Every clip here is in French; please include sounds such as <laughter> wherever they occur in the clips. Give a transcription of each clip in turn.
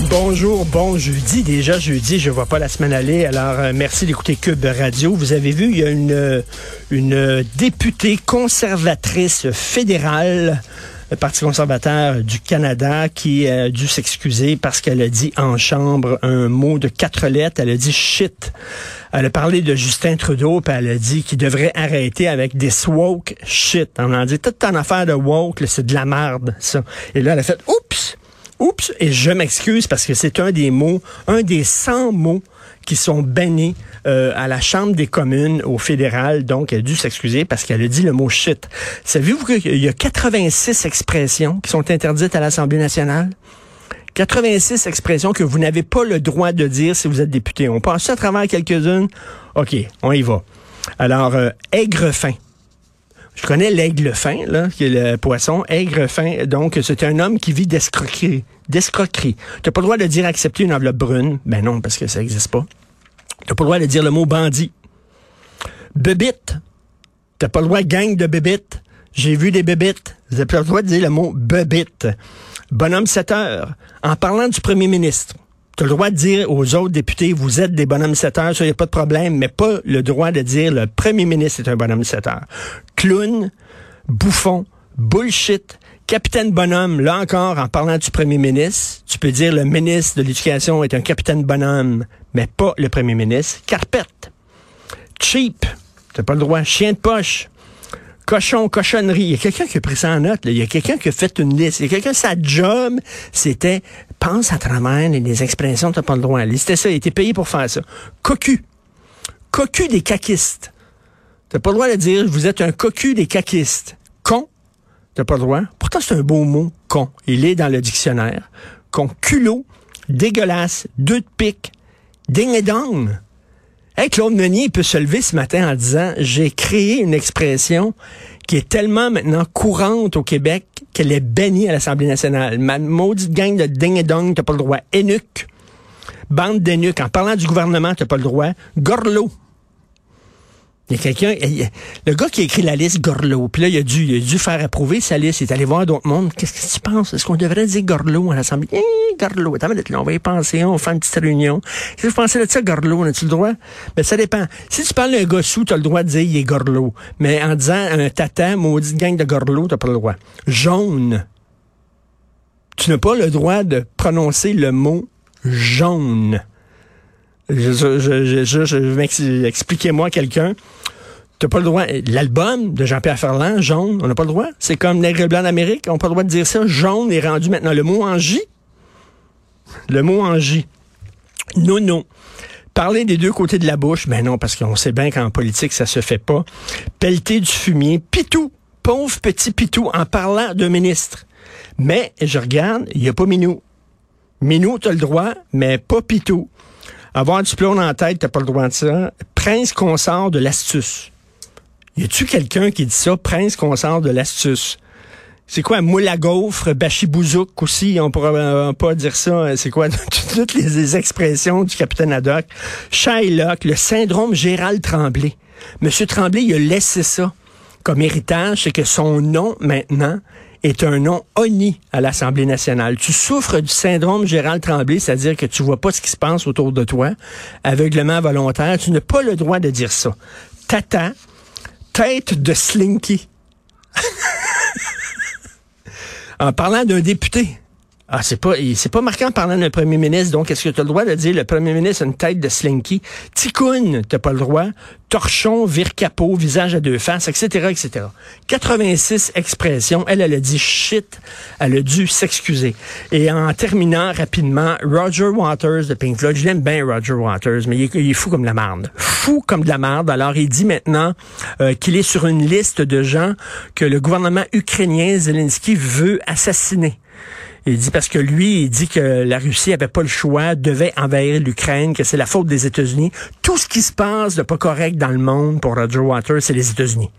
Bonjour, bon jeudi. Déjà jeudi, je vois pas la semaine aller. Alors, euh, merci d'écouter Cube Radio. Vous avez vu, il y a une, euh, une députée conservatrice fédérale, le Parti conservateur du Canada, qui a dû s'excuser parce qu'elle a dit en chambre un mot de quatre lettres. Elle a dit shit. Elle a parlé de Justin Trudeau, puis elle a dit qu'il devrait arrêter avec des woke shit. On a dit toute ton affaire de woke, c'est de la merde, ça. Et là, elle a fait oups. Oups, et je m'excuse parce que c'est un des mots, un des 100 mots qui sont bannis euh, à la Chambre des communes au fédéral. Donc, elle a dû s'excuser parce qu'elle a dit le mot shit. Savez-vous qu'il y a 86 expressions qui sont interdites à l'Assemblée nationale? 86 expressions que vous n'avez pas le droit de dire si vous êtes député. On passe à travers quelques-unes. OK, on y va. Alors, euh, aigre fin. Je connais l'aigle fin, là, qui est le poisson. Aigre fin, donc, c'est un homme qui vit d'escroquerie. D'escroquerie. T'as pas le droit de dire accepter une enveloppe brune. Ben non, parce que ça n'existe pas. T'as pas le droit de dire le mot bandit. Bébite. T'as pas le droit gang de bébites. J'ai vu des bébites. Vous n'avez pas le droit de dire le mot bébite. Bonhomme 7 heures. En parlant du premier ministre, tu as le droit de dire aux autres députés, vous êtes des bonhommes 7 heures, ça, n'y a pas de problème, mais pas le droit de dire le premier ministre est un bonhomme 7 heures. Clown, bouffon, bullshit, capitaine bonhomme, là encore, en parlant du premier ministre, tu peux dire le ministre de l'Éducation est un capitaine bonhomme, mais pas le premier ministre. Carpette, cheap, t'as pas le droit. Chien de poche, cochon, cochonnerie. Il y a quelqu'un qui a pris ça en note. Il y a quelqu'un qui a fait une liste. Il y a quelqu'un, sa job, c'était pense à travers les expressions, t'as pas le droit. C'était ça, il était payé pour faire ça. Cocu. Cocu des caquistes. T'as pas le droit de dire vous êtes un cocu des caquistes. T'as pas le droit. Pourtant, c'est un beau mot, con. Il est dans le dictionnaire. Con. Culot. Dégueulasse. Deux de pique. Ding et dong. Hey, Claude Meunier peut se lever ce matin en disant j'ai créé une expression qui est tellement maintenant courante au Québec qu'elle est bannie à l'Assemblée nationale. Ma maudite gang de ding et dong, t'as pas le droit. Énuque. Bande d'énuques. En parlant du gouvernement, t'as pas le droit. Gorlot. Il y a quelqu'un, le gars qui a écrit la liste Gorlot, puis là, il a, dû, il a dû faire approuver sa liste. Il est allé voir d'autres mondes. Qu'est-ce que tu penses? Est-ce qu'on devrait dire Gorlot à l'Assemblée? Eh, Gorlot. Attends, là, on va y penser, on va faire une petite réunion. Qu'est-ce que vous pensez de ça, Gorlot? As-tu le droit? Mais ça dépend. Si tu parles d'un gars sous, t'as le droit de dire il est Gorlot. Mais en disant un tata, maudite gang de Gorlot, t'as pas le droit. Jaune. Tu n'as pas le droit de prononcer le mot jaune. Je, je, je, je, expliquez-moi quelqu'un. T'as pas le droit. L'album de Jean-Pierre Ferland, jaune, on n'a pas le droit? C'est comme Nègre blanc d'Amérique, on n'a pas le droit de dire ça. Jaune est rendu maintenant le mot en J. Le mot en J. Non, non. Parler des deux côtés de la bouche, ben non, parce qu'on sait bien qu'en politique, ça se fait pas. Pelleter du fumier, pitou, pauvre petit pitou, en parlant d'un ministre. Mais, je regarde, il n'y a pas Minou. Minou, t'as le droit, mais pas pitou. Avoir du plomb en tête, t'as pas le droit de ça. Prince consort de l'astuce. Y a-tu quelqu'un qui dit ça, prince consort de l'astuce? C'est quoi, moule à gaufre, bachibouzouk aussi, on pourra euh, pas dire ça. C'est quoi, <laughs> toutes les, expressions du capitaine Haddock? Shylock, le syndrome Gérald Tremblay. Monsieur Tremblay, il a laissé ça comme héritage, c'est que son nom, maintenant, est un nom honni à l'Assemblée nationale. Tu souffres du syndrome Gérald Tremblay, c'est-à-dire que tu vois pas ce qui se passe autour de toi, aveuglement volontaire. Tu n'as pas le droit de dire ça. Tata, tête de slinky. <laughs> en parlant d'un député. Ah, c'est pas, c'est pas marquant en parlant d'un premier ministre. Donc, est-ce que tu as le droit de dire le premier ministre a une tête de slinky? Ticoun, t'as pas le droit. Torchon, vire capot, visage à deux faces, etc., etc. 86 expressions. Elle, elle a dit shit. Elle a dû s'excuser. Et en terminant rapidement, Roger Waters de Pink Floyd. Je l'aime bien, Roger Waters, mais il est, fou comme de la marde. Fou comme de la marde. Alors, il dit maintenant euh, qu'il est sur une liste de gens que le gouvernement ukrainien, Zelensky, veut assassiner. Il dit parce que lui, il dit que la Russie avait pas le choix, devait envahir l'Ukraine, que c'est la faute des États-Unis. Tout ce qui se passe de pas correct dans le monde pour Roger Waters, c'est les États-Unis.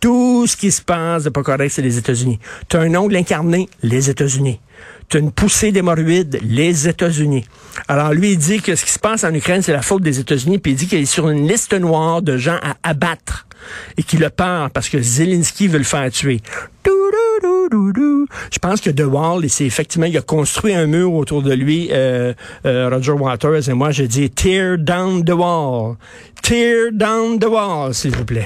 Tout ce qui se passe de pas correct, c'est les États-Unis. Tu as un ongle incarné, les États-Unis. Tu as une poussée d'hémorroïdes, les États-Unis. Alors lui, il dit que ce qui se passe en Ukraine, c'est la faute des États-Unis, puis il dit qu'il est sur une liste noire de gens à abattre et qu'il a peur parce que Zelensky veut le faire tuer. Je pense que De Wall, c'est effectivement, il a construit un mur autour de lui, euh, euh, Roger Waters, et moi, je dis tear down the wall. Tear down the wall, s'il vous plaît.